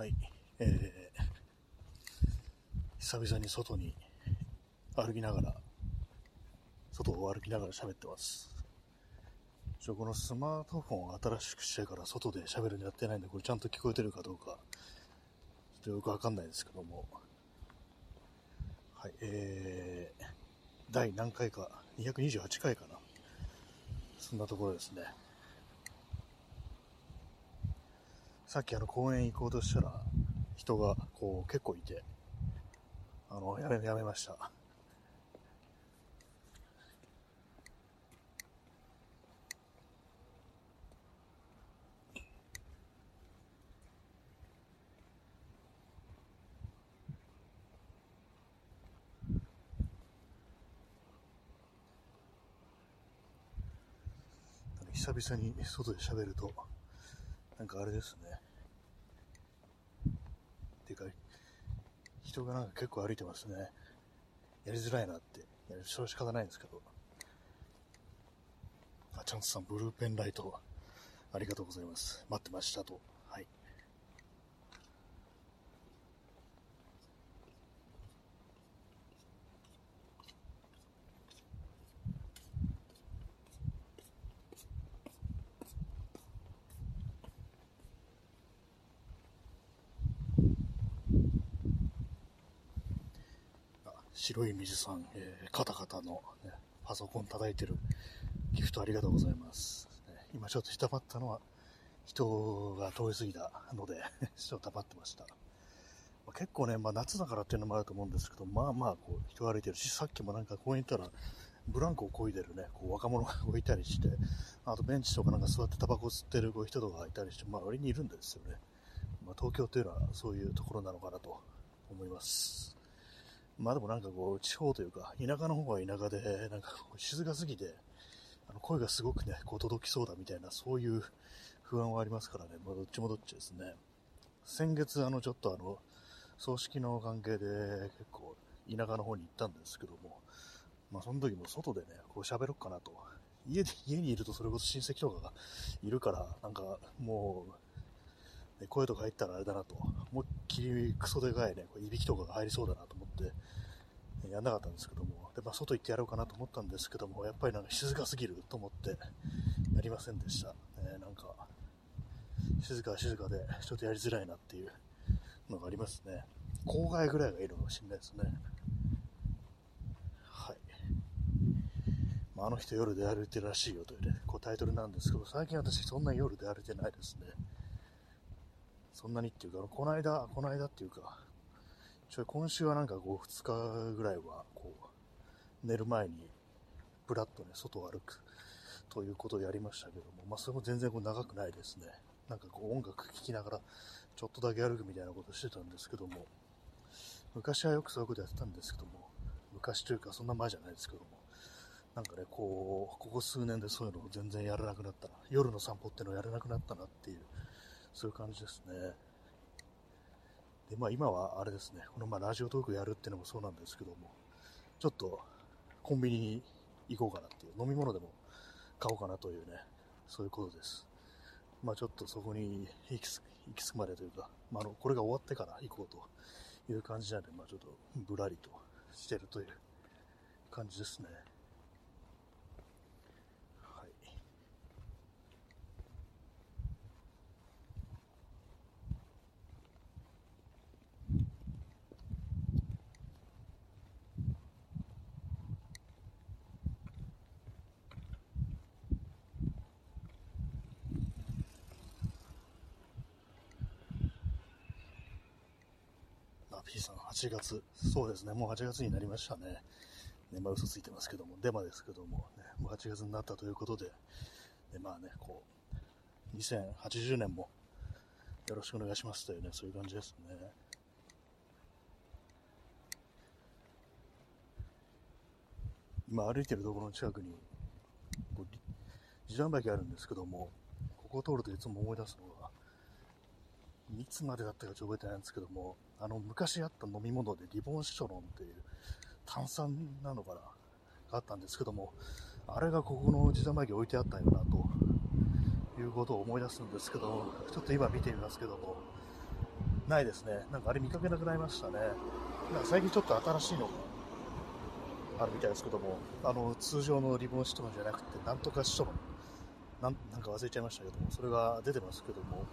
はい、えー、久々に外に歩きながら、外を歩きながら喋ってます。ちょこのスマートフォンを新しくしてから外で喋るのやってないんで、これちゃんと聞こえてるかどうか、ちょっとよくわかんないですけども、はい、えー、第何回か、228回かな。そんなところですね。さっきあの公園行こうとしたら、人がこう結構いて、あの、やめ、やめました。久々に外で喋ると、なんかあれですね。てか、人がなんか結構歩いてますね。やりづらいなって。いや、それは仕方ないんですけど。あ、チャンスさん、ブルーペンライト、ありがとうございます。待ってましたと。はい。あ白い水さん、えー、カタカタの、ね、パソコン叩いてるギフトありがとうございます。今ちょっとひたまったのは人が通り過ぎたので、ちょっと黙ってました。結構ね、まあ、夏だからっていうのもあると思うんですけど、まあまあこう人歩いてるし、さっきもなんか公園行ったら、ブランコを漕いでるね、こう若者がいたりして、あとベンチとかなんか座ってタバコ吸ってる人とかいたりして、まあ割にいるんですよね。まあ、東京っていうのはそういうところなのかなと思います。まあでもなんかこう、地方というか、田舎の方は田舎で、なんか静かすぎて、あの声がすごくね、こう届きそうだみたいな、そういう不安はありますからね、まあどっちもどっちですね。先月、あの、ちょっとあの、葬式の関係で結構田舎の方に行ったんですけども、まあその時も外でね、こう喋ろっかなと。家で、家にいるとそれこそ親戚とかがいるから、なんかもう、声とか入ったらあれだなと、思いっきりクソでかいね、こういびきとかが入りそうだなと思って、やんなかったんですけども、でまあ、外行ってやろうかなと思ったんですけども、やっぱりなんか静かすぎると思って、やりませんでした。えーなんか、静か静かで、ちょっとやりづらいなっていうのがありますね。郊外ぐらいがいいのかもしれないですね。はい。まあ、あの人夜で歩いてるらしいよというね、こうタイトルなんですけど、最近私そんな夜で歩いてないですね。そんなにっていうか、この間、この間っていうか、ちょ今週はなんかこう2日ぐらいはこう寝る前にブラッとね外を歩くということをやりましたけども、まあ、それも全然こう長くないですね。なんかこう音楽聴きながらちょっとだけ歩くみたいなことをしてたんですけども昔はよくそういうことやってたんですけども昔というかそんな前じゃないですけどもなんかねこうここ数年でそういうのを全然やらなくなった夜の散歩っていうのをやらなくなったなっていうそういう感じですね。で、まあ今はあれですね、このまあラジオトークやるっていうのもそうなんですけども、ちょっとコンビニに行こうかなっていう、飲み物でも買おうかなというね、そういうことです。まあちょっとそこに行き着く行き着くまでというか、まあ、あのこれが終わってから行こうという感じなんで、まあちょっとぶらりとしてるという感じですね。8月。そうですね、もう8月になりましたね。ね、まあ嘘ついてますけども、デマですけども、ね、もう8月になったということで、でまあね、こう、2080年もよろしくお願いしますというね、そういう感じですね。今歩いてるところの近くに、こうり自販機あるんですけども、ここを通るといつも思い出すのが、いつまでだったかちょっと覚えてないんですけども、あの昔あった飲み物でリボンシトロンっていう炭酸なのかながあったんですけども、あれがここの自販機置いてあったんよなということを思い出すんですけど、ちょっと今見てみますけども、ないですね。なんかあれ見かけなくなりましたね。なんか最近ちょっと新しいのがあるみたいですけども、あの、通常のリボンシトロンじゃなくて、なんとかシトロン、なんなんか忘れちゃいましたけども、それが出てますけども、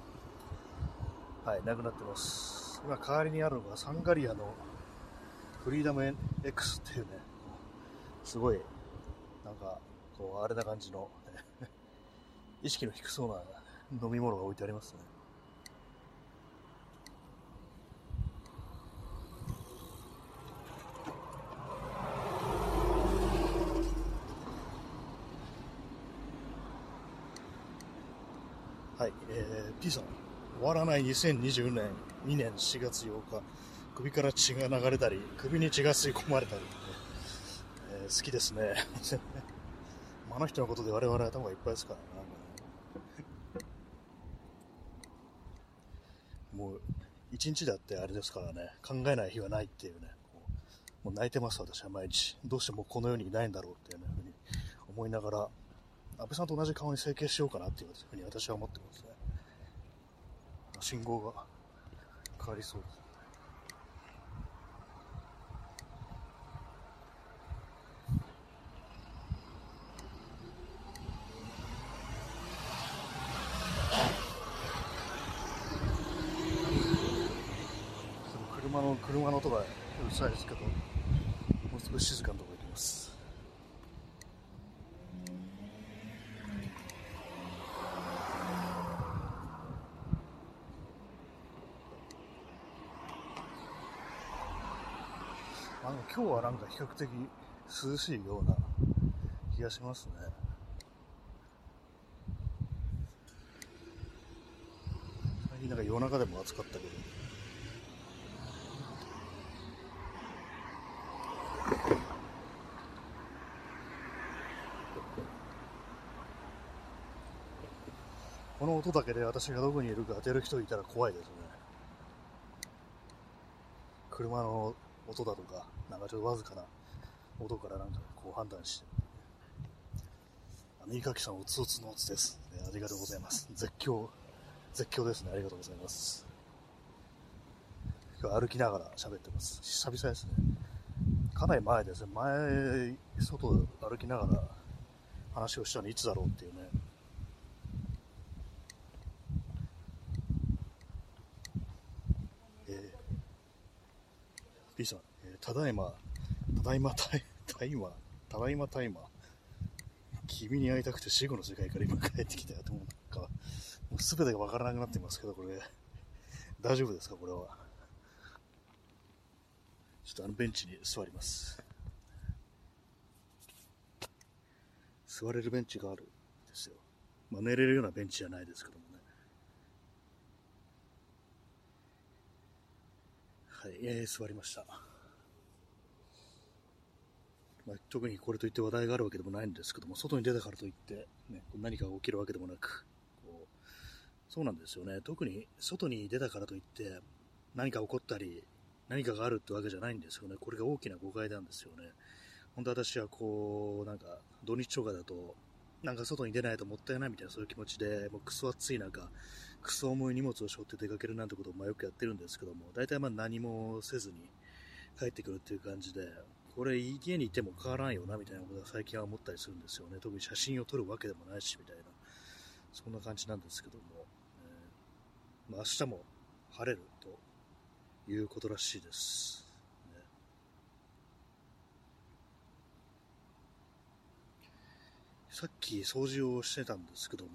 はい、なくなってます。今、代わりにあるのがサンガリアのフリーダム X っていうね、すごい、なんか、こう、あれな感じの、意識の低そうな飲み物が置いてありますね。はい、えー、P さん、終わらない2020年2年4月8日、首から血が流れたり、首に血が吸い込まれたり、えー、好きですね。あの人のことで我々頭がいっぱいですからね。もう、一日だってあれですからね、考えない日はないっていうね、もう泣いてます、私は毎日。どうしてもこの世にいないんだろうっていう、ふうに思いながら、安倍さんと同じ顔に整形しようかなっていうふうに私は思ってます。信号が変わりそうです。車の車の音がうるさいですけど、もう少し静かなところ行きます。あの今日はなんか比較的涼しいような気がしますね。最近なんか夜中でも暑かったけど。この音だけで私がどこにいるか当てる人いたら怖いですね。車の音だとか、なんかちょっとわずかな音からなんかこう判断して。右かきさん、おつおつのおつです、ねありがとうございます。絶叫、絶叫ですね。ありがとうございます。今日歩きながら喋ってます。久々ですね。かなり前ですね。前、外歩きながら話をしたのいつだろうっていうね。え B さん、えー、ただいま、ただいまただいま、ただいまたいま、君に会いたくて死後の世界から今帰ってきたよと思う。なんか、もう全てがわからなくなってますけど、これ、大丈夫ですか、これは。ちょっとあのベンチに座ります。座れるベンチがあるんですよ。まあ、寝れるようなベンチじゃないですけどもね。はい、えー、座りました。まあ、特にこれといって話題があるわけでもないんですけども、外に出たからといって、ね、何かが起きるわけでもなく、こうそうなんですよね。特に外に出たからといって、何か起こったり、何かがあるってわけじゃないんですよね。これが大きな誤解なんですよね。本当私はこう、なんか、土日とかだと、なんか外に出ないともったいないみたいなそういう気持ちで、もうクソ暑い中、クソ重い荷物を背負って出かけるなんてことをまあよくやってるんですけども、大体まあ何もせずに帰ってくるっていう感じで、これ家にいても変わらんよなみたいなことは最近は思ったりするんですよね。特に写真を撮るわけでもないしみたいな、そんな感じなんですけども、えー、まあ、明日も晴れるということらしいです。さっき掃除をしてたんですけども、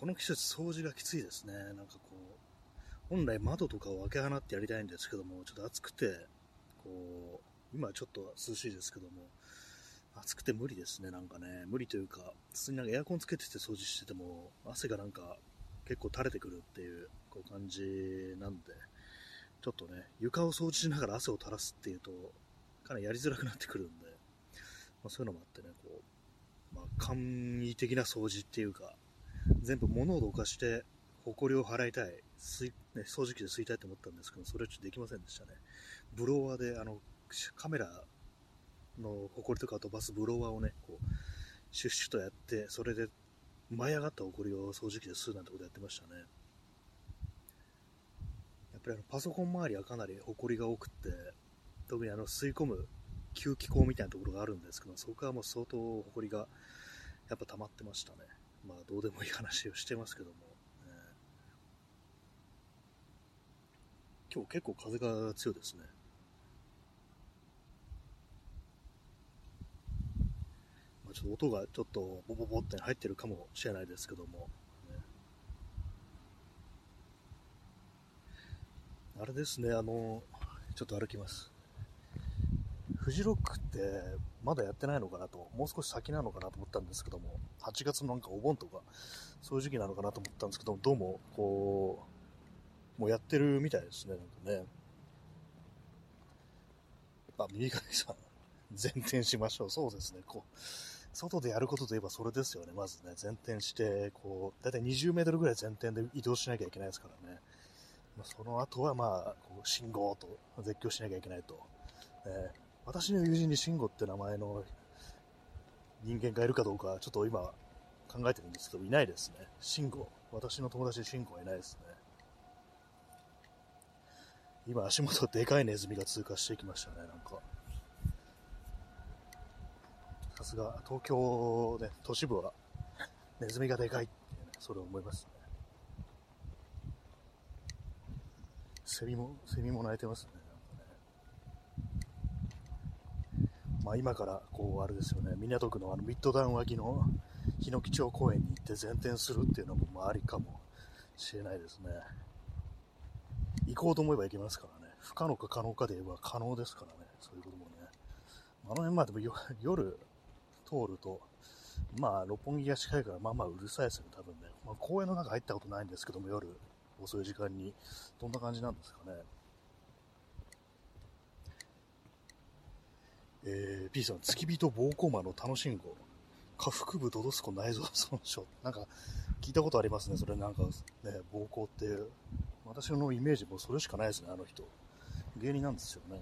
この季節掃除がきついですね。なんかこう、本来窓とかを開け放ってやりたいんですけども、ちょっと暑くて、こう、今はちょっと涼しいですけども、暑くて無理ですね、なんかね。無理というか、普通になんかエアコンつけてて掃除してても、汗がなんか結構垂れてくるっていうこう感じなんで、ちょっとね、床を掃除しながら汗を垂らすっていうと、かなりやりづらくなってくるんで、まあ、そういうのもあってね、こう、まあ、簡易的な掃除っていうか、全部物をどかして、埃を払いたい、吸ね、掃除機で吸いたいと思ったんですけど、それはちょっとできませんでしたね。ブロワーで、あの、カメラの埃とか飛ばすブロワーをね、こう、シュッシュとやって、それで舞い上がった埃を掃除機で吸うなんてことやってましたね。やっぱりあのパソコン周りはかなり埃が多くて、特にあの吸い込む吸気口みたいなところがあるんですけど、そこはもう相当埃がやっぱ溜まってましたね。まあどうでもいい話をしてますけども、えー、今日結構風が強いですね。まあ、ちょっと音がちょっとボボボって入ってるかもしれないですけども、あれですね、あの、ちょっと歩きます。フジロックってまだやってないのかなと、もう少し先なのかなと思ったんですけども、8月のなんかお盆とか、そういう時期なのかなと思ったんですけども、どうも、こう、もうやってるみたいですね、なんかね。あ、右側さん、前転しましょう。そうですね、こう、外でやることといえばそれですよね、まずね、前転して、こう、だいたい20メートルぐらい前転で移動しなきゃいけないですからね。まその後はまあ、こう信号と絶叫しなきゃいけないと。えー、私の友人に慎吾って名前の人間がいるかどうか、ちょっと今考えてるんですけど、いないですね。慎吾。私の友達で慎吾はいないですね。今足元でかいネズミが通過していきましたね、なんか。さすが、東京ね、都市部はネズミがでかいってね、それを思いますね。セミも、セミも鳴いてますね。ねまあ今から、こう、あれですよね、港区のあのミッドタウン脇の日野基町公園に行って前転するっていうのも、まあありかもしれないですね。行こうと思えば行けますからね。不可能か可能かで言えば可能ですからね。そういうこともね。あの辺までも夜通ると、まあ六本木が近いからまあまあうるさいですよね、多分ね。まあ公園の中入ったことないんですけども、夜。遅い時間に、どんな感じなんですかね。えー、P さん、付き人暴行魔の楽しんご。下腹部ドドスコ内臓損傷。なんか、聞いたことありますね。それなんか、ね、暴行って。私のイメージもそれしかないですね、あの人。芸人なんですよね。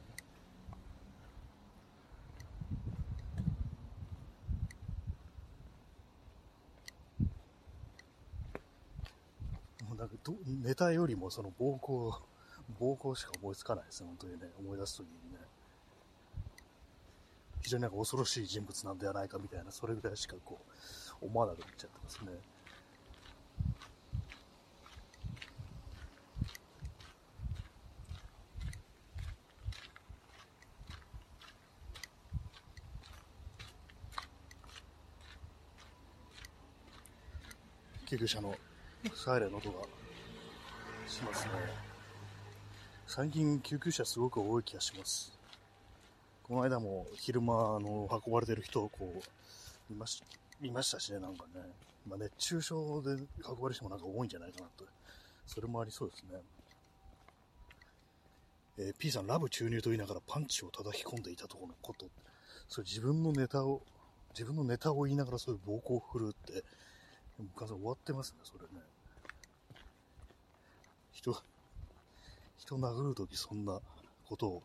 なんかどネタよりもその暴行、暴行しか思いつかないですね、本当にね、思い出すときにね。非常になんか恐ろしい人物なんではないかみたいな、それぐらいしかこう、思わなくなっちゃってますね。救急車のサイレンの音がしますね。最近救急車すごく多い気がします。この間も昼間の運ばれてる人をこう見まし見ましたしね、なんかね。まあ、熱中症で運ばれる人もなんか多いんじゃないかなと。それもありそうですね。えー、P さん、ラブ注入と言いながらパンチを叩き込んでいたところのこと。それ自分のネタを、自分のネタを言いながらそういう暴行を振るって、完全終わってますね、それね。人、人殴るときそんなことを、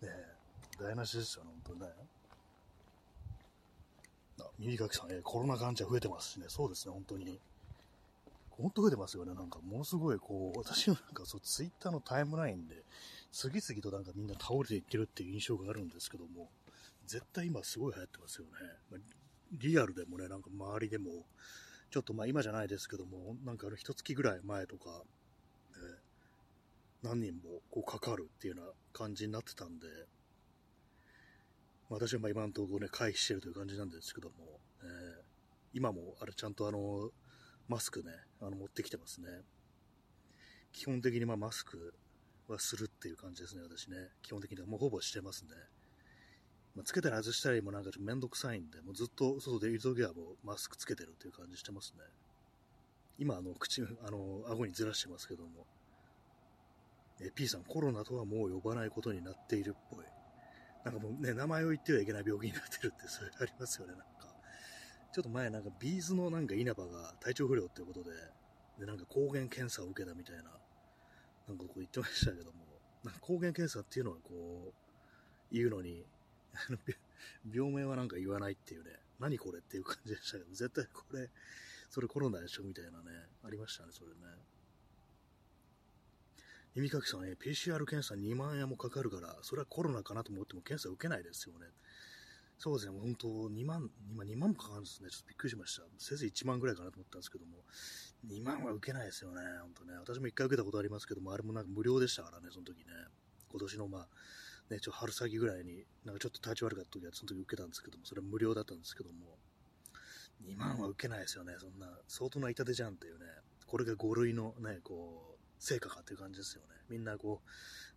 ねえ台無しですよね、本当にね。あ、耳かきさん、えコロナ患者増えてますしね、そうですね、本当に。本当増えてますよね、なんか、ものすごい、こう、私のなんか、そう、ツイッターのタイムラインで、次々となんかみんな倒れていってるっていう印象があるんですけども、絶対今すごい流行ってますよね。まあ、リアルでもね、なんか周りでも、ちょっとまあ今じゃないですけども、なんかあの一月ぐらい前とか、えー、何人もこうかかるっていうような感じになってたんで、私はま今のところね、回避してるという感じなんですけども、えー、今もあれちゃんとあの、マスクね、あの持ってきてますね。基本的にまあマスクはするっていう感じですね、私ね。基本的にはもうほぼしてますね。まあ、つけたり外したりもなんかちょっとめんどくさいんで、もうずっと外でいるときはもうマスクつけてるっていう感じしてますね。今、あの、口、あの、顎にずらしてますけども。え、P さん、コロナとはもう呼ばないことになっているっぽい。なんかもうね、名前を言ってはいけない病気になってるって、それありますよね、なんか。ちょっと前なんかビーズのなんか稲葉が体調不良っていうことで、で、なんか抗原検査を受けたみたいな、なんかこう言ってましたけども、なんか抗原検査っていうのはこう、言うのに、病名はなんか言わないっていうね、何これっていう感じでしたけど、絶対これ、それコロナでしょみたいなね、ありましたね、それね。耳かきさん、ね、PCR 検査2万円もかかるから、それはコロナかなと思っても検査受けないですよね。そうですね、本当2万、今2万もかかるんですね。ちょっとびっくりしました。せいぜい1万ぐらいかなと思ったんですけども、2万は受けないですよね、本当ね。私も1回受けたことありますけども、あれもなんか無料でしたからね、その時ね。今年のまあ、ね、ちょ春先ぐらいに、なんかちょっと体調悪かった時はその時受けたんですけども、それは無料だったんですけども、2万は受けないですよね、そんな、相当な痛手じゃんっていうね、これが5類のね、こう、成果かっていう感じですよね。みんなこ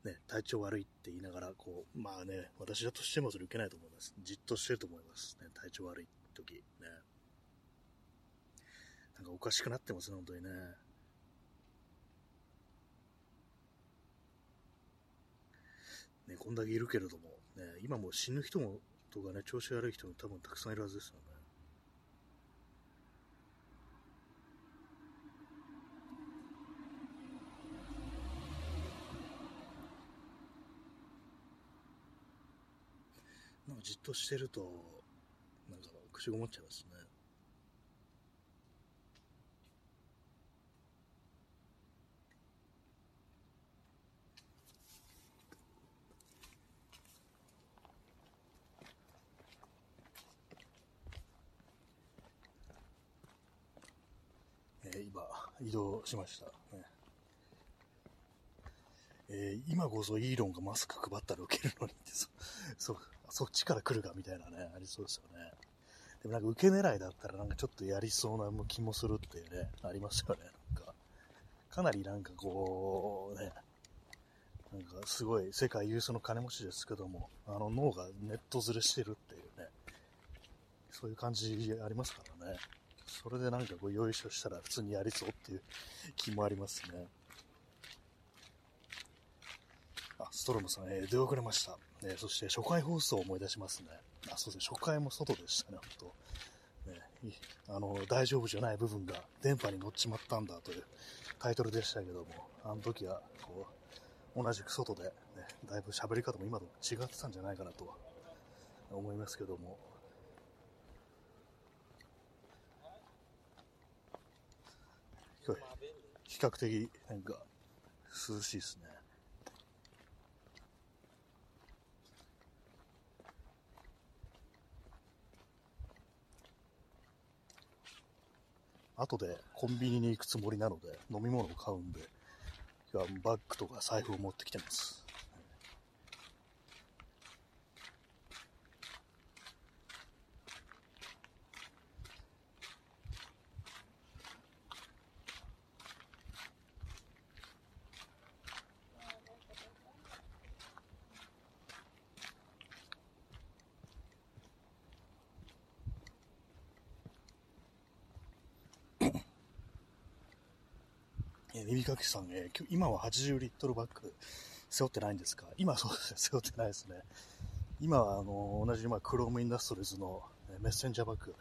う、ね、体調悪いって言いながら、こう、まあね、私だとしてもそれ受けないと思います。じっとしてると思います。ね、体調悪い時、ね。なんかおかしくなってますね、本当にね。ね、こんだけいるけれども、ね、今も死ぬ人も、とかね、調子悪い人も多分たくさんいるはずですよね。なんかじっとしてると、なんか口ごもっちゃいますね。えー、今移動しました。ねえー、今こそイーロンがマスク配ったら受けるのにってそ、そ、そっちから来るかみたいなね、ありそうですよね。でもなんか受け狙いだったらなんかちょっとやりそうな気もするっていうね、ありますよね、なんか。かなりなんかこう、ね、なんかすごい世界有数の金持ちですけども、あの脳がネットずれしてるっていうね、そういう感じありますからね。それでなんかこう、よいしょしたら普通にやりそうっていう気もありますね。あ、ストロムさん、えー、出遅れました。えー、そして初回放送を思い出しますね。あ、そうですね、初回も外でしたね、本当。ね、あの、大丈夫じゃない部分が電波に乗っちまったんだというタイトルでしたけども、あの時は、こう、同じく外で、ね、だいぶ喋り方も今と違ってたんじゃないかなと思いますけども、比較的なんか涼しいですね。後でコンビニに行くつもりなので飲み物を買うんで、バッグとか財布を持ってきてます。耳かきさん、えー、今は80リットルバッグ背負ってないんですか？今そうですね、背負ってないですね。今はあの同じ、まあ、クロームインダストリーズのメッセンジャーバッグ、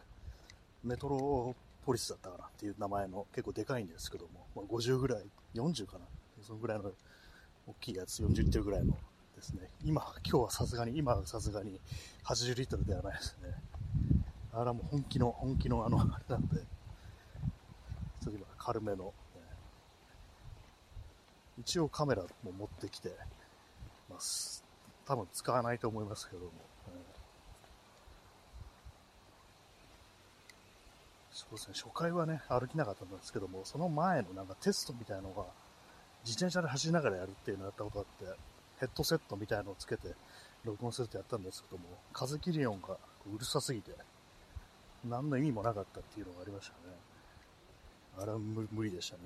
メトロポリスだったかなっていう名前の結構でかいんですけども、まあ、50ぐらい、40かな、そのぐらいの大きいやつ、40リットルぐらいのですね。今、今日はさすがに、今はさすがに80リットルではないですね。あれはもう本気の、本気のあの、あれなんで、次は軽めの一応カメラも持ってきてます。多分使わないと思いますけども。そうですね、初回はね、歩きなかったんですけども、その前のなんかテストみたいのが、自転車で走りながらやるっていうのをやったことあって、ヘッドセットみたいのをつけて、録音するってやったんですけども、風切り音がうるさすぎて、何の意味もなかったっていうのがありましたね。あれは無理でしたね。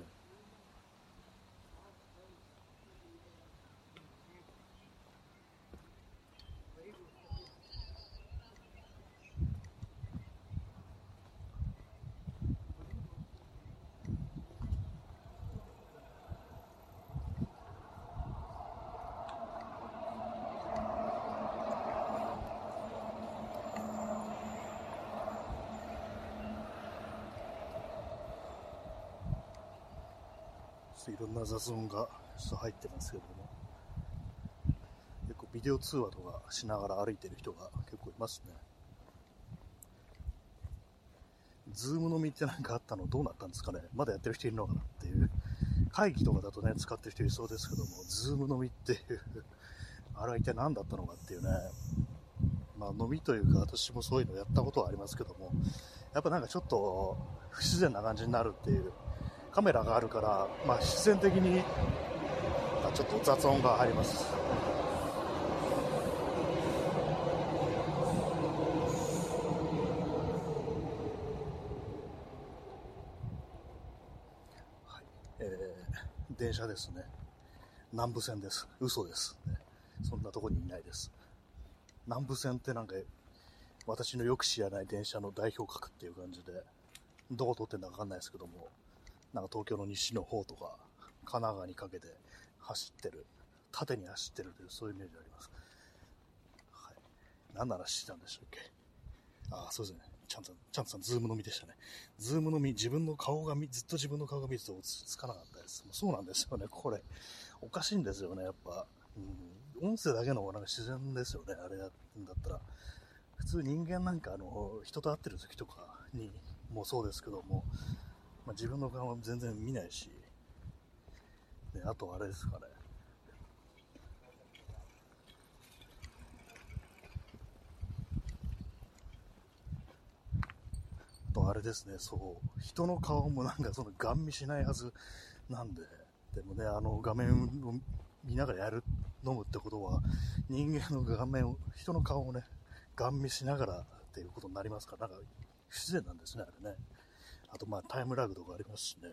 な雑音がちょっと入ってますけども、結構ビデオ通話とかしながら歩いてる人が結構いますね。 Zoom 飲みってなんかあったのどうなったんですかね。まだやってる人いるのかなっていう。会議とかだとね、使ってる人いそうですけども、 Zoom 飲みっていう。あれは一体何だったのかっていうね、まあ飲みというか私もそういうのやったことはありますけども、やっぱなんかちょっと不自然な感じになるっていう、カメラがあるから、まあ自然的にちょっと雑音が入ります。はい、えー電車ですね。南部線です。嘘です、そんなとこにいないです。南部線ってなんか、私のよく知らない電車の代表格っていう感じで、どこ通ってんだかわかんないですけども、なんか東京の西の方とか、神奈川にかけて走ってる、縦に走ってるという、そういうイメージがあります。はい。何の話してたんでしたっけ？ああ、そうですね。ちゃんと、ちゃんとさん、 Zoom 飲みでしたね。 Zoom 飲み、自分の顔がずっと自分の顔が見るとつかなかったです。もうそうなんですよね、これ。おかしいんですよね、やっぱ。うん、音声だけの方がなんか自然ですよね、あれだったら。普通人間なんかあの、人と会ってる時とかにもそうですけども、まあ、自分の顔は全然見ないし、ね、あとあれですかね。とあれですね、そう、人の顔もなんかそのガン見しないはずなんで、でもね、あの画面を見ながらやる、飲むってことは、人間の画面を、人の顔をね、ガン見しながらっていうことになりますから、なんか不自然なんですね、あれね。あとまあタイムラグとかありますしね。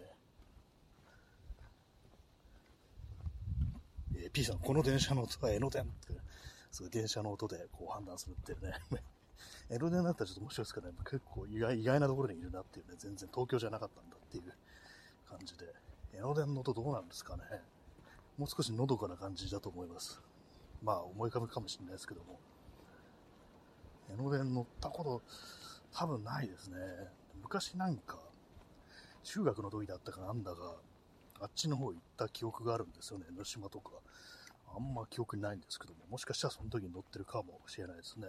えー、P さん、この電車の音は江ノ電って、すごい電車の音でこう判断するっていうね。江ノ電だったらちょっと面白いですけどね、結構意外意外なところにいるなっていうね、全然東京じゃなかったんだっていう感じで。江ノ電の音どうなんですかね。もう少しのどかな感じだと思います。まあ思い浮かぶかもしれないですけども。江ノ電乗ったこと多分ないですね。昔なんか、中学の時だったかなんだか、あっちの方行った記憶があるんですよね、江ノ島とか。あんま記憶にないんですけども、もしかしたらその時に乗ってるかもしれないですね。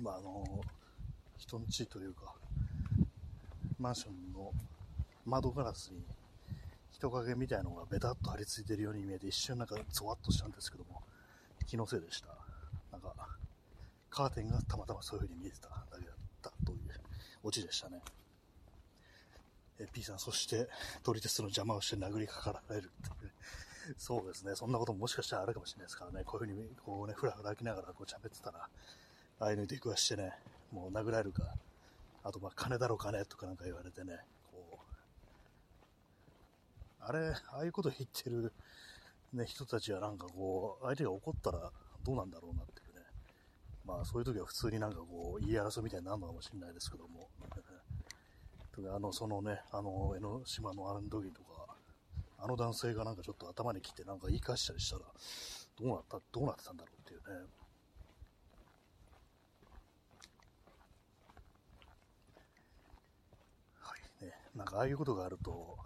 今、あの、人んちというか、マンションの窓ガラスに人影みたいのがベタっと張り付いてるように見えて、一瞬なんかゾワッとしたんですけども、気のせいでした。なんか、カーテンがたまたまそういう風に見えてただけだったというオチでしたね。え P さん、そして撮り鉄の邪魔をして殴りかかられるっていう。そうですね。そんなことももしかしたらあるかもしれないですからね。こういう風に、こうね、ふらふら開きながらこう喋ってたら、ああいうのに出くわしてね、もう殴られるか、あとまあ金だろ金とかなんか言われてね、こう、あれ、ああいうこと言ってる、ね、人たちはなんかこう、相手が怒ったらどうなんだろうなっていうね、まあそういう時は普通になんかこう、言い争いみたいになるのかもしれないですけども、あの、そのね、あの、江ノ島のあの時とか、あの男性がなんかちょっと頭に来てなんか言い返したりしたら、どうなった、どうなってたんだろうっていうね、なんかああいうことがあると、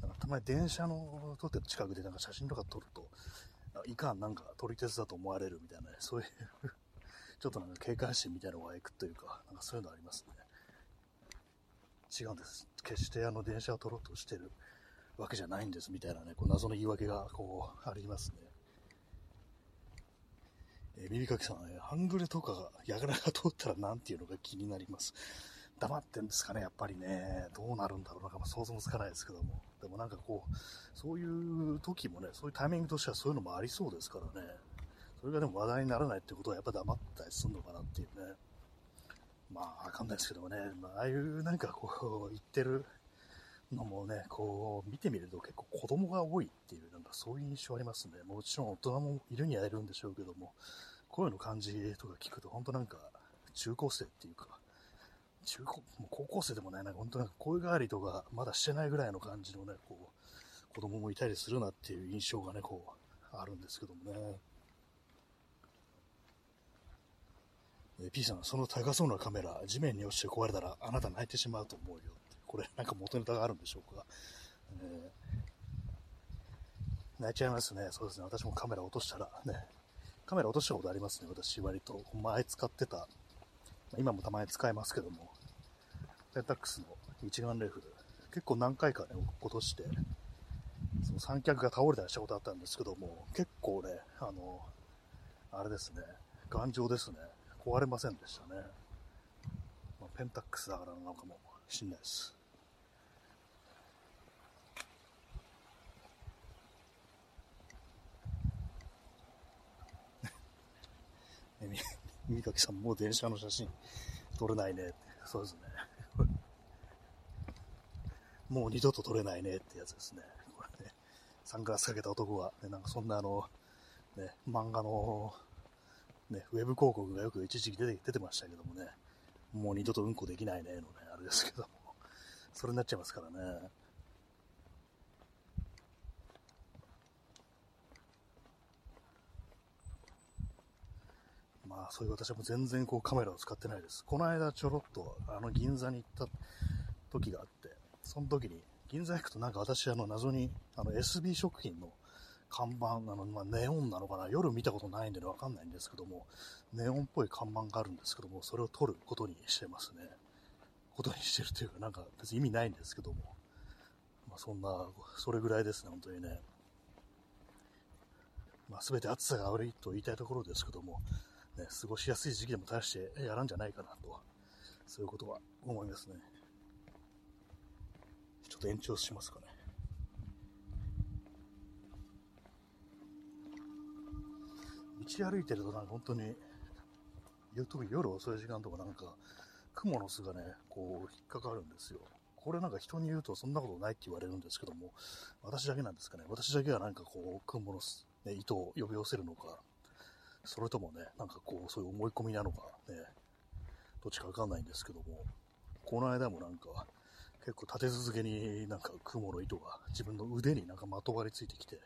なんかたまに電車の撮ってる近くでなんか写真とか撮ると、いかん、なんか撮り鉄だと思われるみたいな、ね、そういうちょっとなんか警戒心みたいなのが湧くというか、なんかそういうのありますね。違うんです。決してあの電車を撮ろうとしてるわけじゃないんですみたいなね、こう謎の言い訳がこうありますね。えー、耳かきさん、ね、ハングルとかが、やがらが通ったら何ていうのか気になります。黙ってんですかね、やっぱりね。どうなるんだろう。なんか想像もつかないですけども。でもなんかこう、そういう時もね、そういうタイミングとしてはそういうのもありそうですからね。それがでも話題にならないってことはやっぱ黙ったりするのかなっていうね。まあ、わかんないですけどもね。まあ、ああいうなんかこう、言ってるのもね、こう、見てみると結構子供が多いっていう、なんかそういう印象ありますね。もちろん大人もいるにはいるんでしょうけども、声の感じとか聞くと本当なんか中高生っていうか、中高、高校生でもね、なんか本当なんか声変わりとかまだしてないぐらいの感じのね、こう、子供もいたりするなっていう印象がね、こう、あるんですけどもね。え P さん、その高そうなカメラ、地面に落ちて壊れたら、あなた泣いてしまうと思うよって。これ、なんか元ネタがあるんでしょうか？えー、泣いちゃいますね。そうですね。私もカメラ落としたら、ね、カメラ落としたことありますね。私、割と。前使ってた、今もたまに使えますけども、ペンタックスの一眼レフ、結構何回かね、落として、その三脚が倒れたりしたことあったんですけども、結構ね、あの、あれですね、頑丈ですね。壊れませんでしたね。まあ、ペンタックスだからなのかもしんないです。み、みかきさん、もう電車の写真撮れないねって。そうですね。もう二度と撮れないねってやつですね。これね、サングラスかけた男が、ね、なんかそんなあの、ね、漫画のね、ウェブ広告がよく一時期出て出てましたけどもね、もう二度とうんこできないね、のね、あれですけども、それになっちゃいますからね。まあ、そういう私も全然こうカメラを使ってないです。この間ちょろっとあの銀座に行った時があって、その時に銀座行くとなんか私あの謎にあの SB 食品の看板、あの、まあ、ネオンなのかな？夜見たことないんでわかんないんですけども、ネオンっぽい看板があるんですけども、それを撮ることにしてますね。ことにしてるというか、なんか別に意味ないんですけども、まあ、そんな、それぐらいですね、本当にね。まあ、全て暑さが悪いと言いたいところですけども、ね、過ごしやすい時期でも大してやらんじゃないかなと、そういうことは思いますね。ちょっと延長しますかね。道歩いてるとなんか本当に、特に夜遅い時間とかなんか、蜘蛛の巣がね、こう引っかかるんですよ。これなんか人に言うとそんなことないって言われるんですけども、私だけなんですかね。私だけはなんかこう、蜘蛛の巣、ね、糸を呼び寄せるのか、それともね、なんかこう、そういう思い込みなのか、ね、どっちかわかんないんですけども、この間もなんか、結構立て続けになんか雲の糸が自分の腕になんかまとわりついてきて、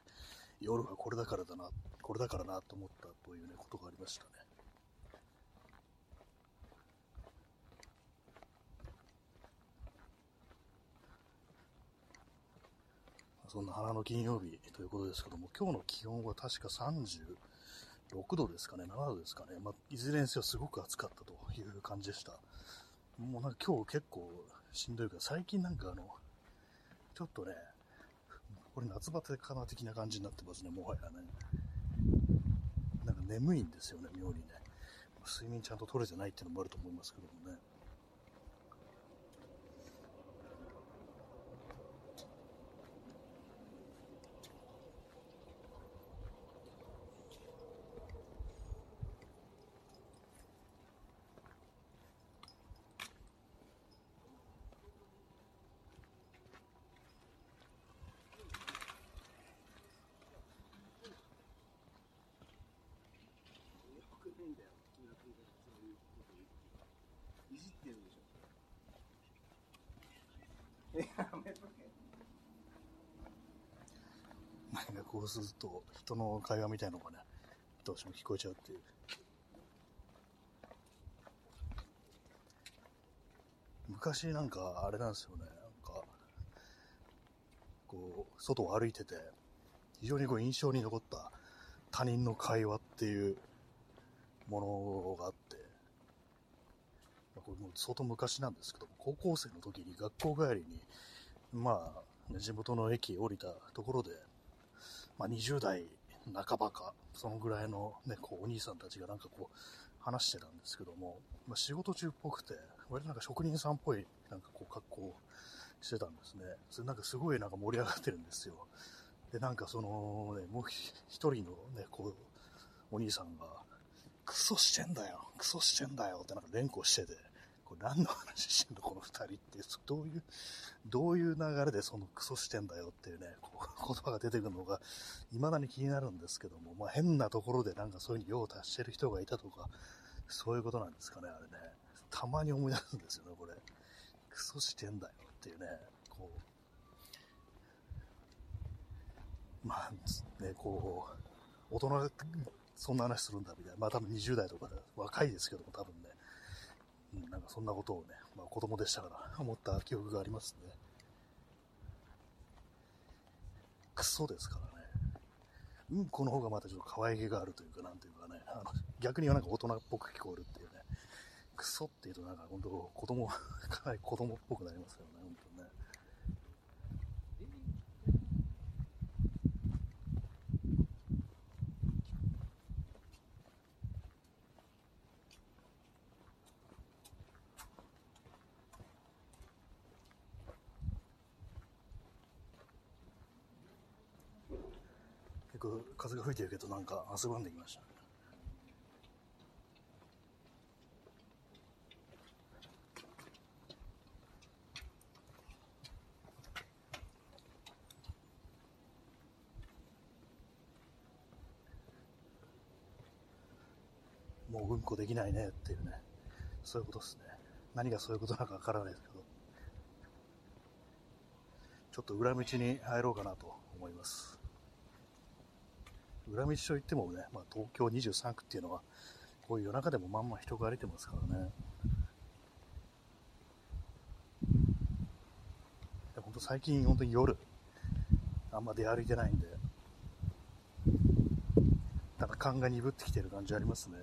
夜はこれだからだな、これだからなと思ったというね、ことがありましたね。そんな花の金曜日ということですけども、今日の気温は確か6度ですかね、7度ですかね、まあ、いずれにせよすごく暑かったという感じでした。もうなんか今日結構しんどいから、最近なんかあの、ちょっとね、これ夏バテかな的な感じになってますね、もはやね。なんか眠いんですよね、妙にね。睡眠ちゃんと取れてないっていうのもあると思いますけどもね。なんかこうすると、人の会話みたいなのがね、どうしても聞こえちゃうっていう。昔なんかあれなんですよね、なんか、こう、外を歩いてて、非常にこう印象に残った他人の会話っていうものがあって、これも相当昔なんですけど、高校生の時に学校帰りに、まあ、地元の駅降りたところで、まあ、20代半ばか、そのぐらいのね、こう、お兄さんたちがなんかこう、話してたんですけども、まあ、仕事中っぽくて、割となんか職人さんっぽい、なんかこう、格好してたんですね。それなんかすごいなんか盛り上がってるんですよ。で、なんかそのね、もう一人のね、こう、お兄さんが、クソしてんだよ、クソしてんだよってなんか連呼してて、これ何の話してんの？この二人って、どういう、どういう流れでそのクソしてんだよっていうね、こう 言葉が出てくるのが、未だに気になるんですけども、まあ変なところでなんかそういうに用を足してる人がいたとか、そういうことなんですかね、あれね。たまに思い出すんですよね、これ。クソしてんだよっていうね、こう、まあ、ね、こう、大人がそんな話するんだみたいな。まあ多分20代とかで若いですけども多分ね。なんかそんなことをね、まあ子供でしたから 思った記憶がありますね。クソですからね。うんこの方がまたちょっと可愛げがあるというか、なんていうかね、あの逆にはなんか大人っぽく聞こえるっていうね。クソって言うとなんか本当子供、かなり子供っぽくなりますよね、本当にね。結構風が吹いてるけどなんか汗ばんできました。もううんこできないねっていうね、そういうことですね。何がそういうことなのかわからないですけど、ちょっと裏道に入ろうかなと思います。裏道といってもね、まあ、東京23区っていうのは、こういう夜中でもまんま人が歩いてますからね。本当最近、本当に夜、あんま出歩いてないんで、なんか勘が鈍ってきてる感じありますね。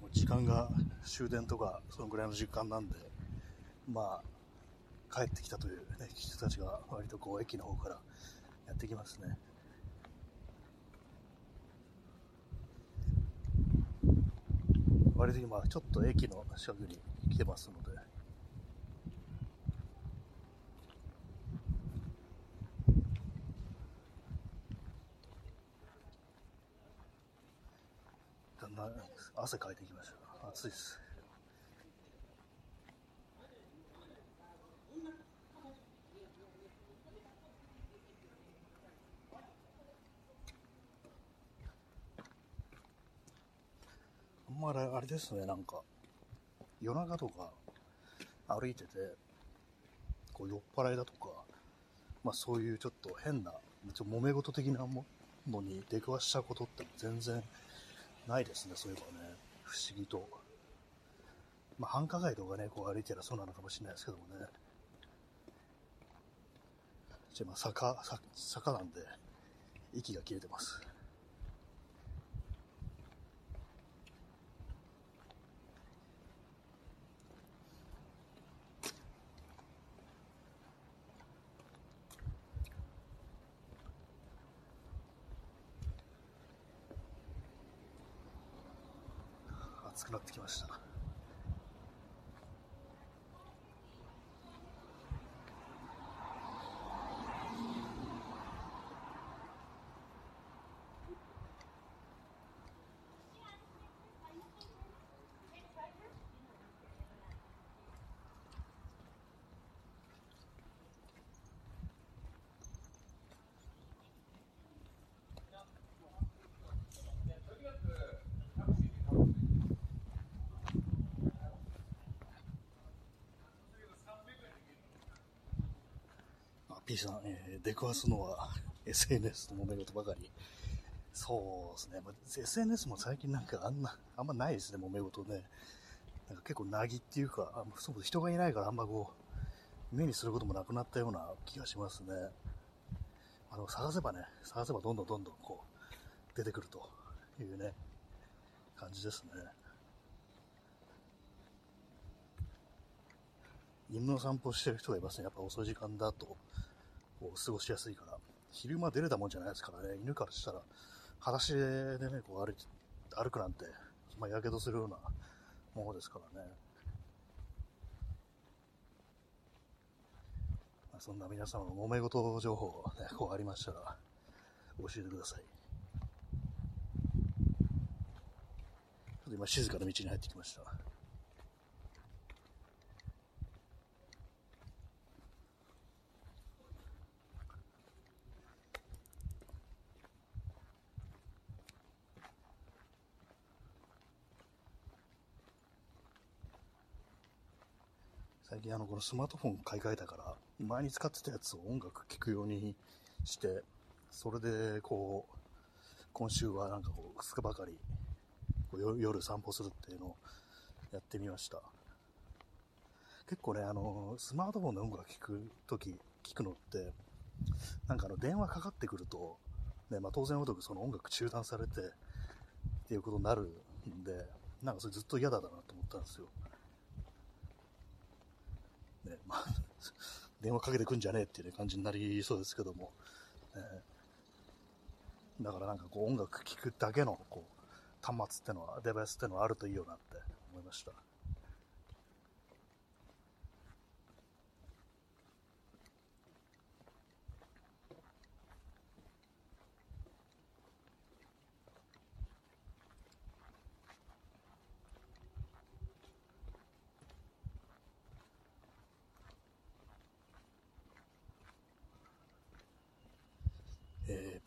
もう時間が終電とかそのぐらいの時間なんで、まあ、帰ってきたという、ね、人たちが割とこう駅の方からやってきますね。割と今ちょっと駅の近くに来てますので、だんだん汗かいてきました。暑いです。あんまりあれですね、なんか、夜中とか歩いてて、こう酔っ払いだとか、まあそういうちょっと変な、ちょ揉め事的なものに出くわしたことって全然ないですね、そういえばね。不思議と。まあ繁華街とかね、こう歩いてたらそうなのかもしれないですけどもね。じゃあまあ坂、坂坂なんで、息が切れてます。P さん、えー出くわすのは SNS の揉め事ばかり。そうですね。まあ SNS も最近なんかあんな、あんまないですね、揉め事ね。なんか結構なぎっていうか、あそう人がいないからあんまこう、目にすることもなくなったような気がしますね。あの、探せばね、探せばどんどんどんどんこう、出てくるというね、感じですね。犬の散歩してる人がいますね。やっぱ遅い時間だと、こう過ごしやすいから。昼間出れたもんじゃないですからね。犬からしたら、裸足でね、こう歩、歩くなんて、まあ、やけどするようなものですからね。まあ、そんな皆様の揉め事情報、ね、こうありましたら、教えてください。ちょっと今静かな道に入ってきました。最近あの、このスマートフォン買い替えたから、前に使ってたやつを音楽聴くようにして、それで、こう、今週はなんかこう、2日ばかり、こう夜夜散歩するっていうのをやってみました。結構ね、あの、スマートフォンで音楽聴くとき、聴くのって、なんかあの、電話かかってくると、ね、まあ当然ごとくその音楽中断されて、っていうことになるんで、なんかそれずっと嫌だなと思ったんですよ。ね、まあ、電話かけてくんじゃねえっていう、ね、感じになりそうですけども、えーだからなんかこう音楽聴くだけのこう端末ってのは、デバイスってのはあるといいよなって思いました。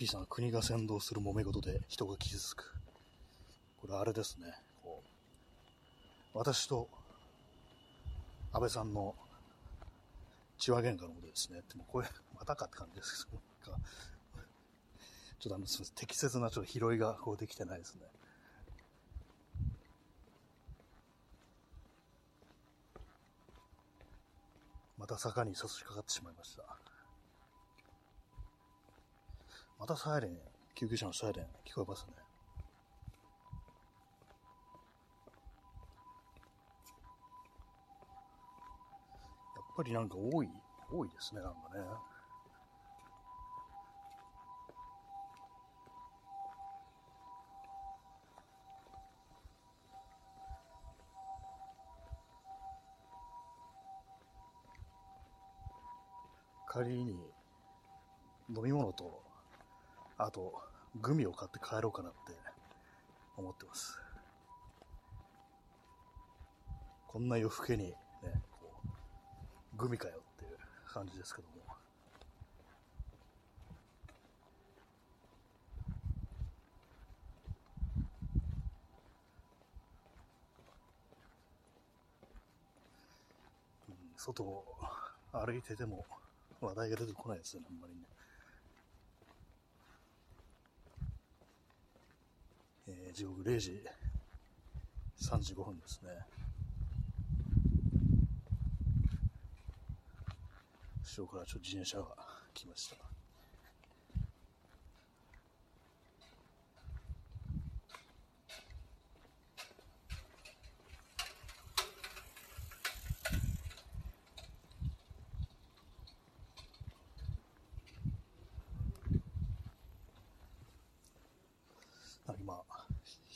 さん、国が先導する揉め事で人が傷つく。これあれですね。こう私と安倍さんの血話喧嘩のことですね。でもこれ、またかって感じですけど、ちょっとあの、すみません。適切なちょっと拾いがこうできてないですね。また坂に差し掛かってしまいました。またサイレン、救急車のサイレン聞こえますね。やっぱりなんか多い、多いですね、なんかね。あと、グミを買って帰ろうかなって思ってます。こんな夜更けにね、こう、グミかよっていう感じですけども。外を歩いてても話題が出てこないですよね、あんまりね。えー時刻0時35分ですね。後ろからちょっと自転車が来ました。今、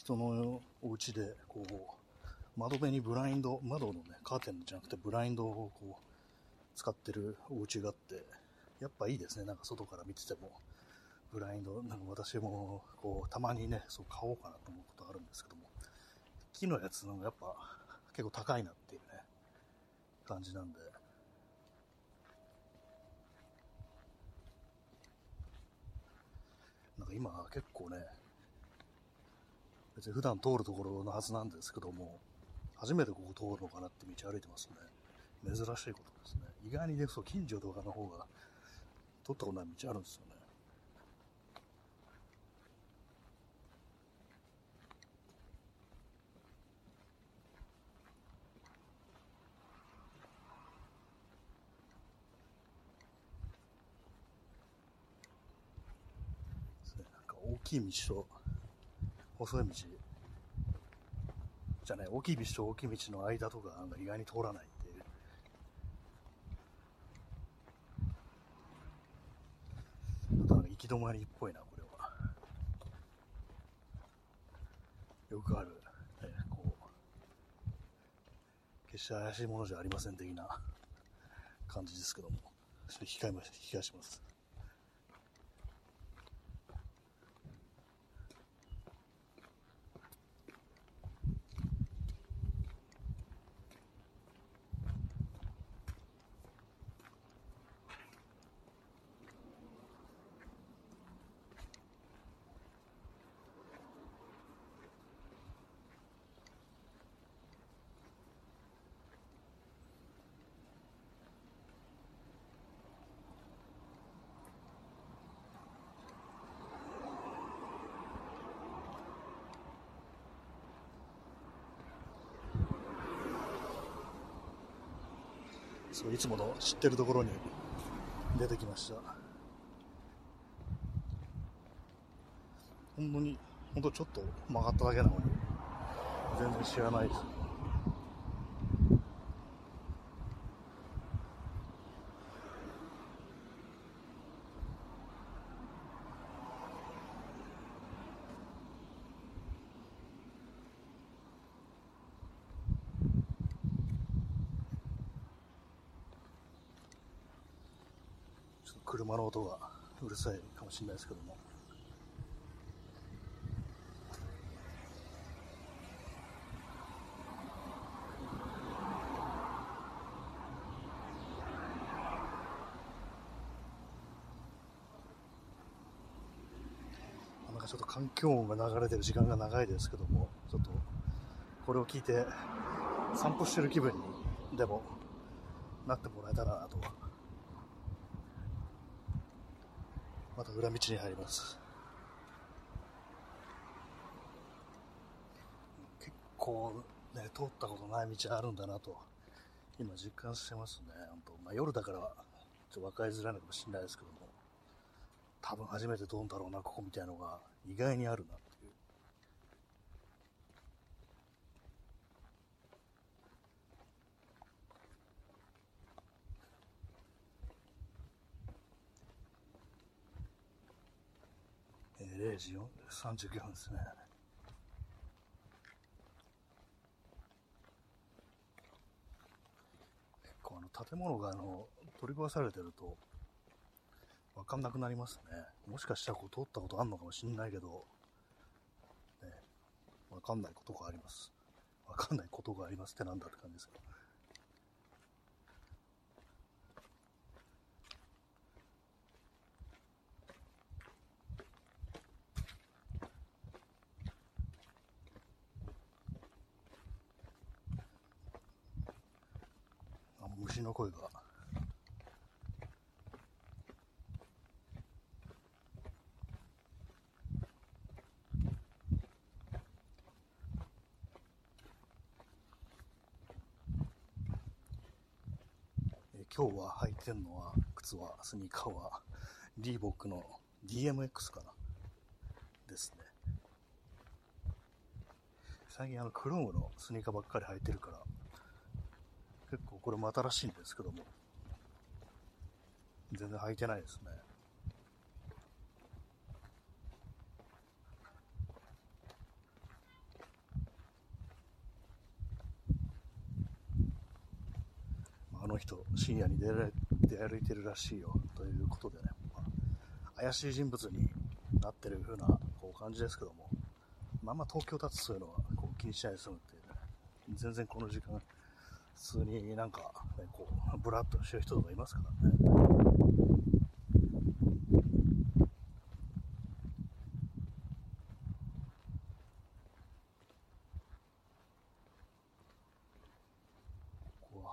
人のお家で、こう、窓辺にブラインド、窓のね、カーテンじゃなくてブラインドをこう、使ってるお家があって、やっぱいいですね、なんか外から見てても。ブラインド、なんか私も、こう、たまにね、そう買おうかなと思うことあるんですけども、木のやつのやっぱ結構高いなっていうね、感じなんで、なんか今結構ね、別に普段通るところのはずなんですけども、初めてここ通るのかなって道歩いてますね。珍しいことですね。意外にね、そう、近所とかの方が、通ったことない道あるんですよね。大きい道と細い道じゃない大きい道と大きい道の間とかなんか意外に通らないっていう。となんか行き止まりっぽいなこれは。よくある、ね、こう決して怪しいものじゃありません的な感じですけども。控えま控えします。つもの知ってるところに出てきました。本当に本当ちょっと曲がっただけなのに全然知らないです車の音がうるさいかもしれないですけども。なんかちょっと環境音が流れてる時間が長いですけども、ちょっとこれを聞いて散歩してる気分にでもなってもらえたらなとまた裏道に入ります。結構ね通ったことない道あるんだなと今実感してますね。本当、まあ、夜だからちょっと分かりづらいのかもしれないですけども多分初めて通るんだろうなここみたいなのが意外にあるなと。時39分ですね。結構あの建物があの取り壊されてると分かんなくなりますね。もしかしたらこう通ったことあるのかもしれないけど、ね、分かんないことがあります。分かんないことがありますってなんだって感じですけど。虫の声が。今日は履いてるのは、靴は、スニーカーは、リーボックの DMX かなですね。最近あの、クロームのスニーカーばっかり履いてるから、これも新しいんですけども、全然履いてないですね。あの人、深夜に出られ出歩いてるらしいよということでね、まあ、怪しい人物になってる風なこう感じですけども、まあまあ東京だとそういうのはこう気にしないで済むっていうね、全然この時間、普通になんか、ね、こう、ブラッとしてる人とかいますからね。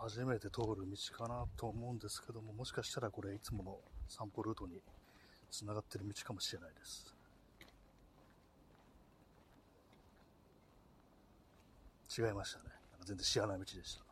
初めて通る道かなと思うんですけども、もしかしたらこれいつもの散歩ルートにつながってる道かもしれないです。違いましたね。全然知らない道でした。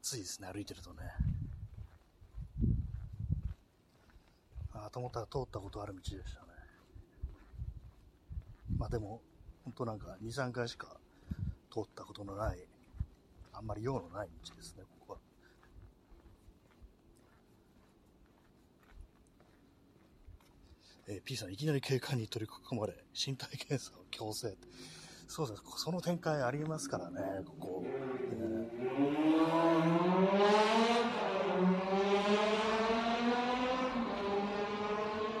暑いですね、歩いてるとね。あ、と思ったら通ったことある道でしたね。まあでも、本当なんか2、3回しか通ったことのない、あんまり用のない道ですね、ここは。えー、P さん、いきなり警官に取り囲まれ、身体検査を強制。そうです、その展開ありますからね、ここ。ね、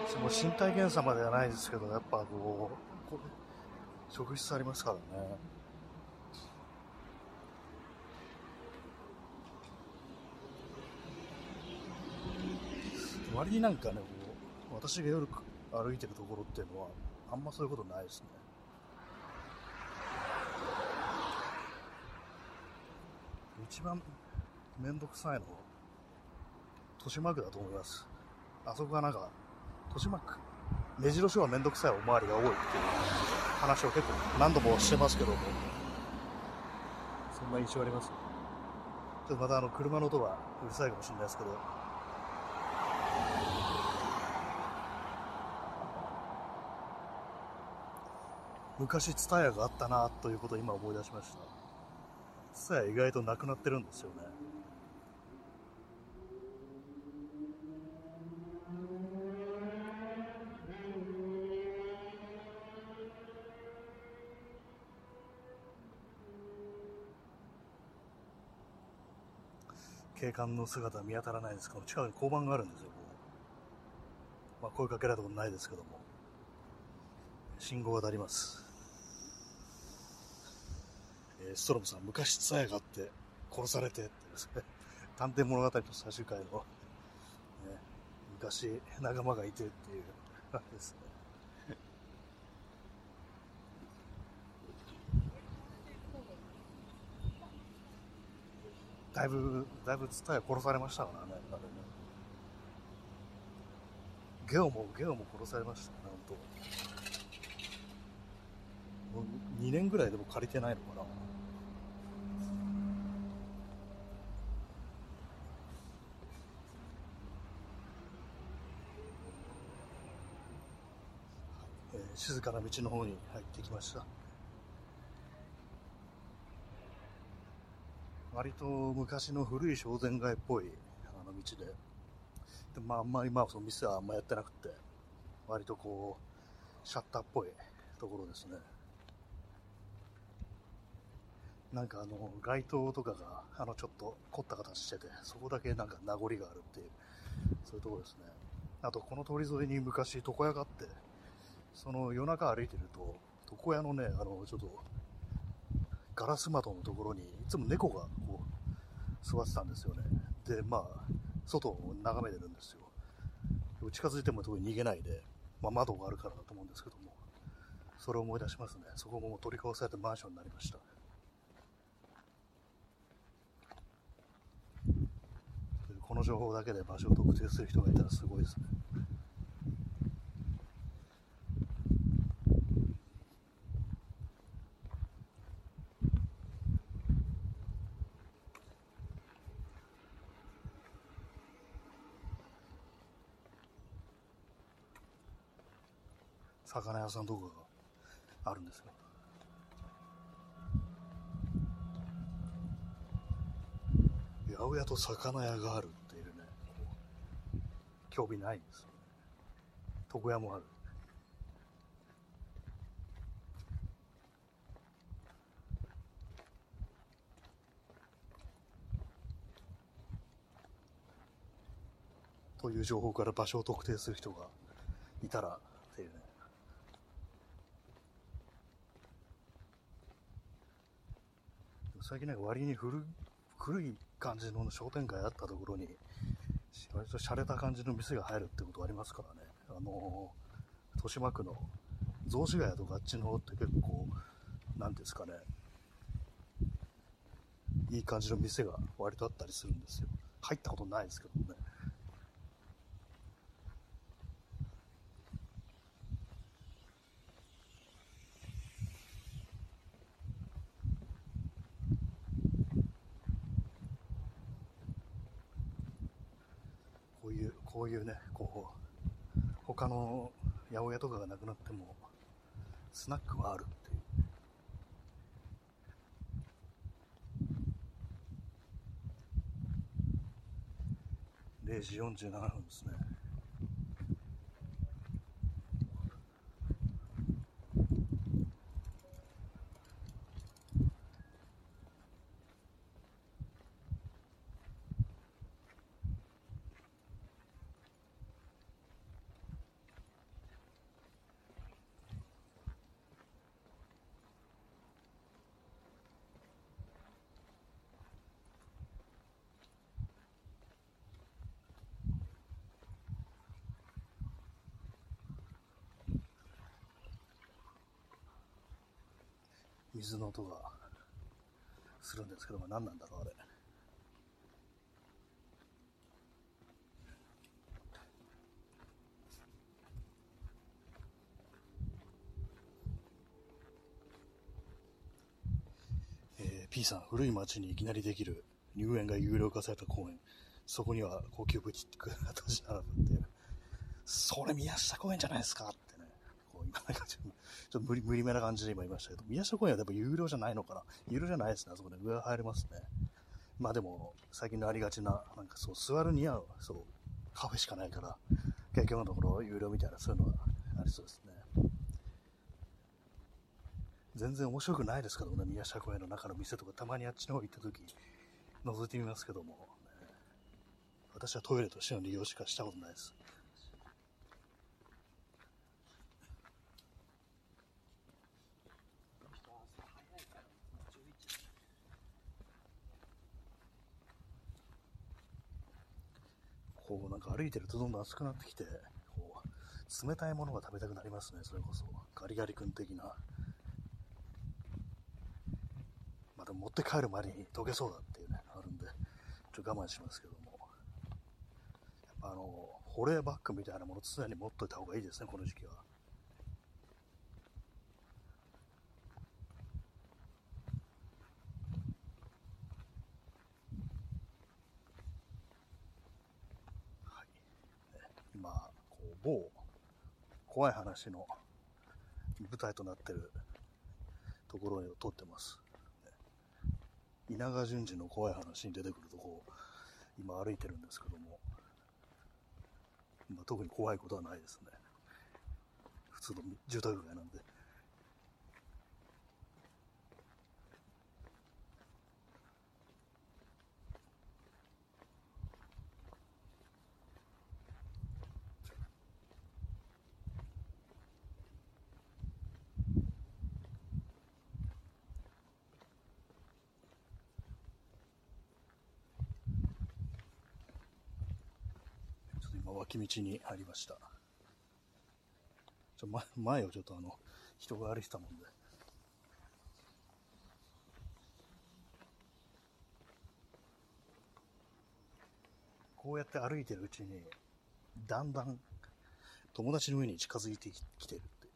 その身体検査まではないですけど、やっぱこう、職質ありますからね。割になんかね、こう私が夜歩いてるところっていうのは、あんまそういうことないですね。一番めんどくさいのは、豊島区だと思います。あそこがなんか、豊島区、目白はめんどくさいおまわりが多いっていう話を結構何度もしてますけども、そんな印象あります、ちょっとまたあの車の音がうるさいかもしれないですけど、昔、ツタヤがあったなということを今思い出しました。ツタヤ意外となくなってるんですよね。警官の姿は見当たらないですけど、近くに交番があるんですよ。まあ、声かけられたことないですけども。信号が当たります。えー、ストロムさん、昔ツヤがあって殺されてってですね、探偵物語の最終回の、ね、昔仲間がいてっていう、あ れですね。だいぶ、だいぶツタヤ殺されましたからね、あれね。ゲオも、ゲオも殺されましたね、本当。もう2年ぐらいでも借りてないのかな。静かな道の方に入ってきました割と昔の古い商店街っぽいあの道で。で、まあ、あんまり今はその店はあんまやってなくて割とこうシャッターっぽいところですね。なんかあの街灯とかがあのちょっと凝った形しててそこだけなんか名残があるっていうそういうところですね。あとこの通り沿いに昔床屋があってその夜中歩いてると、床屋のね、あの、ちょっと、ガラス窓のところに、いつも猫がこう、座ってたんですよね。で、まあ、外を眺めてるんですよ。近づいても特に逃げないで、まあ、窓があるからだと思うんですけども、それを思い出しますね。そこも取り壊されたマンションになりました。この情報だけで場所を特定する人がいたらすごいですね。魚屋さんとかがあるんですよ。八百屋と魚屋があるっていうね、興味ないんですよね。床屋もある。という情報から場所を特定する人がいたらっていうね。最近なんか割に古古い感じの商店街あったところに、割と洒落た感じの店が入るってことありますからね。あの豊島区の雑司ヶ谷とかあっちの方って結構、なんですかね、いい感じの店が割とあったりするんですよ。入ったことないですけどね。ういうね、こう、他の八百屋とかがなくなっても、スナックはあるっていう。0時47分ですね。水の音がするんですけども、何なんだろう、あれ。えー、P さん、古い町にいきなりできる入園が有料化された公園。そこには高級ブティックが立ち並ぶっていう。それ宮下公園じゃないですかってね。こう今なんかちょっと無理無理めな感じで今言いましたけど、宮下公園はやっぱ有料じゃないのかな有料じゃないですね。あそこで上入れますね。まあでも、最近のありがちな、なんかそう、座るには、そう、カフェしかないから、結局のところ有料みたいな、そういうのがありそうですね。全然面白くないですけどね、宮下公園の中の店とか、たまにあっちの方行った時、覗いてみますけども、ね、私はトイレとしての利用しかしたことないです。こうなんか歩いてるとどんどん暑くなってきて、こう、冷たいものが食べたくなりますね、それこそ。ガリガリ君的な。また持って帰る前に溶けそうだっていうね、あるんで、ちょっと我慢しますけども。やっぱあの、保冷バッグみたいなもの常に持っといた方がいいですね、この時期は。今、こう某怖い話の舞台となってるところを撮ってます。稲川淳二の怖い話に出てくるとこ今歩いてるんですけども、まあ、特に怖いことはないですね。普通の住宅街なんで。脇道に入りました。ちょ前前をちょっとあの、人が歩いてたもんで。こうやって歩いてるうちに、だんだん友達の上に近づいてきてるって、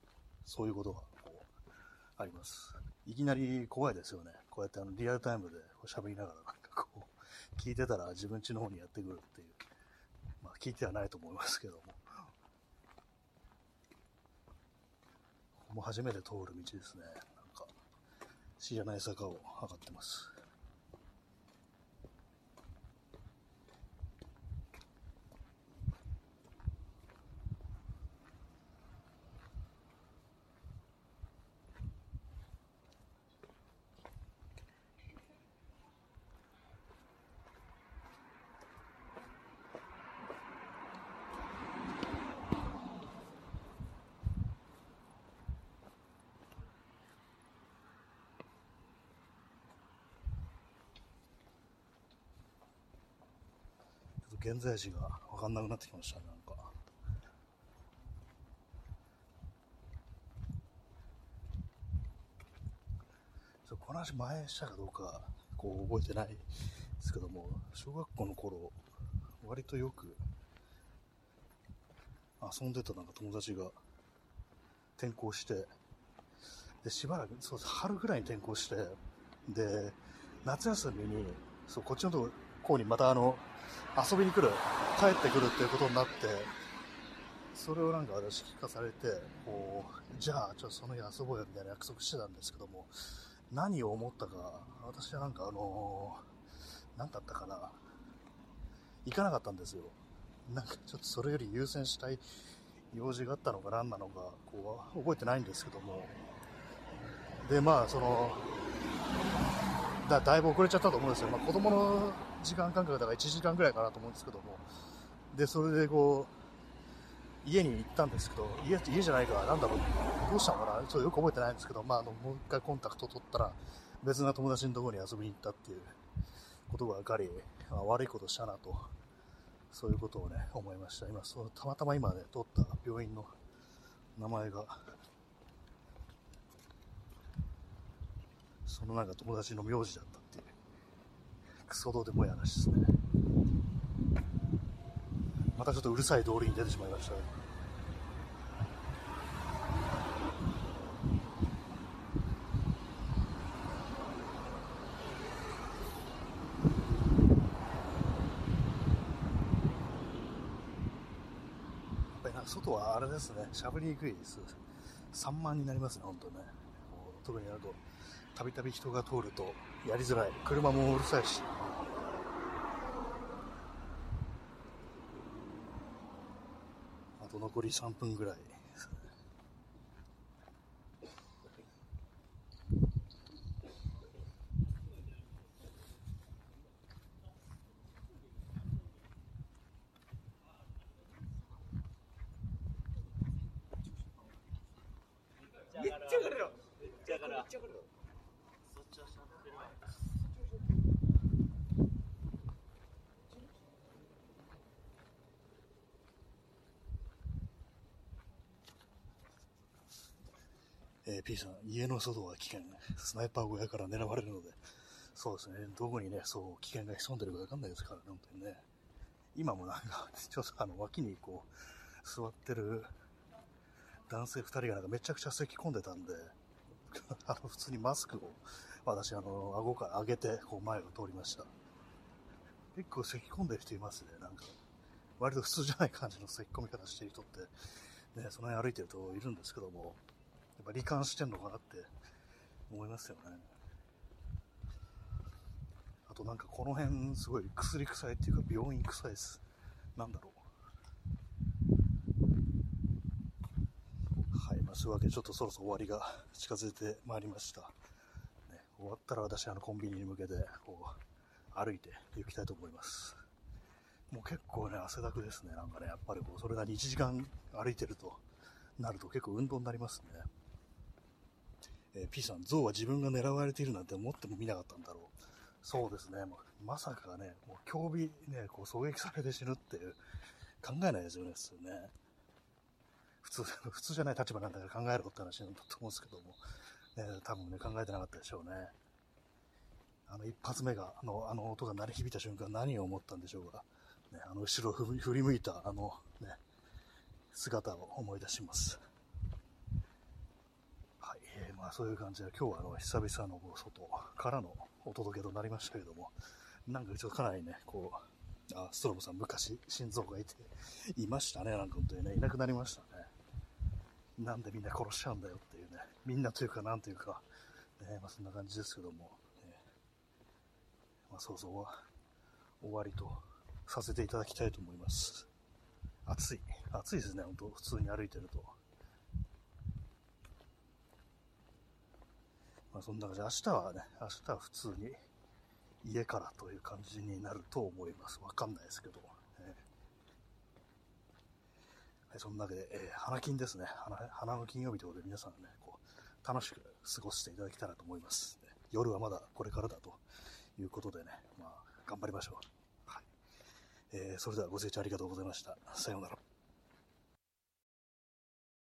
そういうことがこう、あります。いきなり怖いですよね。こうやってあのリアルタイムで喋りながらなんかこう、聞いてたら自分家の方にやってくるっていう。聞いてはないと思いますけども。ここも初めて通る道ですね。なんか、知らない坂を上がってます。現在地が分かんなくなってきましたね、なんか。この話前したかどうか、こう覚えてないですけども、小学校の頃、割とよく遊んでたなんか友達が転校して、で、しばらく、そう、春ぐらいに転校して、で、夏休みに、そう、こっちのとこ校にまたあの、遊びに来る、帰ってくるっていうことになって、それをなんか私聞かされて、こう、じゃあ、ちょっとその日遊ぼうよみたいな約束してたんですけども、何を思ったか、私はなんかあのー、何だったかな、行かなかったんですよ。なんかちょっとそれより優先したい用事があったのか何なのか、こう、覚えてないんですけども、で、まあ、その、だだいぶ遅れちゃったと思うんですよ。まあ、子供の時間間隔だから1時間ぐらいかなと思うんですけども、で、それでこう、家に行ったんですけど、家家じゃないから、なんだろう、どうしたのかな、ちょっとよく覚えてないんですけど、まあ、あのもう一回コンタクト取ったら、別な友達のところに遊びに行ったっていうことが分かり、あ悪いことしたなと、そういうことをね、思いました。今、そうたまたま今ね、取った病院の名前が、そのなんか友達の名字だった、クソどうでもいい話ですね。またちょっとうるさい通りに出てしまいましたね。やっぱりな外はあれですね、しゃべりにくいです。散漫になりますね、本当ね。特にあと、たびたび人が通るとやりづらい。車もうるさいし。あと残り3分ぐらい。めっちゃ上がるよ。めっちゃ上がる。めっちゃ上がるよ。えー、P さん、家の外は危険。スナイパー小屋から狙われるので、そうですね、どこにね、そう、危険が潜んでるかわかんないですからね、本当にね。今もなんか、ちょっとあの、脇にこう、座ってる男性2人がなんかめちゃくちゃ咳き込んでたんで、あの、普通にマスクを、私、あの、顎から上げて、こう、前を通りました。結構咳き込んでる人いますね、なんか。割と普通じゃない感じの咳き込み方してる人って、ね、その辺歩いてるといるんですけども、やっぱ罹患してんのかなって思いますよね。あとなんかこの辺すごい薬臭いっていうか病院臭いです。なんだろう。はい、まあ、そういうわけでちょっとそろそろ終わりが近づいてまいりました。ね、終わったら私あのコンビニに向けてこう歩いて行きたいと思います。もう結構ね、汗だくですね。なんかね、やっぱりこう、それなり1時間歩いてるとなると結構運動になりますね。えー、P さん、象は自分が狙われているなんて思っても見なかったんだろう。そうですね。ままさかね、もう競技ね、こう狙撃されて死ぬっていう、考えないですよね、普通ね。普通、普通じゃない立場なんだから考えろって話なんだと思うんですけども、ね、多分ね、考えてなかったでしょうね。あの一発目が、あの、あの音が鳴り響いた瞬間何を思ったんでしょうか。ね、あの後ろを振り向いたあのね、姿を思い出します。そういう感じで今日はあの久々の外からのお届けとなりましたけども、なんかちょっとかなりね、こう、あ、ストロボさん昔心臓がいて、いましたね、なんか本当にね、いなくなりましたね。なんでみんな殺しちゃうんだよっていうね、みんなというかなんというか、ね、まあそんな感じですけども、ね、まあそうそう終わりとさせていただきたいと思います。暑い。暑いですね、本当普通に歩いてると。まあ、そんな感じで、明日はね、明日は普通に家からという感じになると思います。わかんないですけど。えーはい、そんなわけで、えー、花金ですね花。花の金曜日ということで皆さんね、こう、楽しく過ごしていただけたらと思います。夜はまだこれからだということでね、まあ、頑張りましょう。はい。えー、それではご清聴ありがとうございました。さようなら。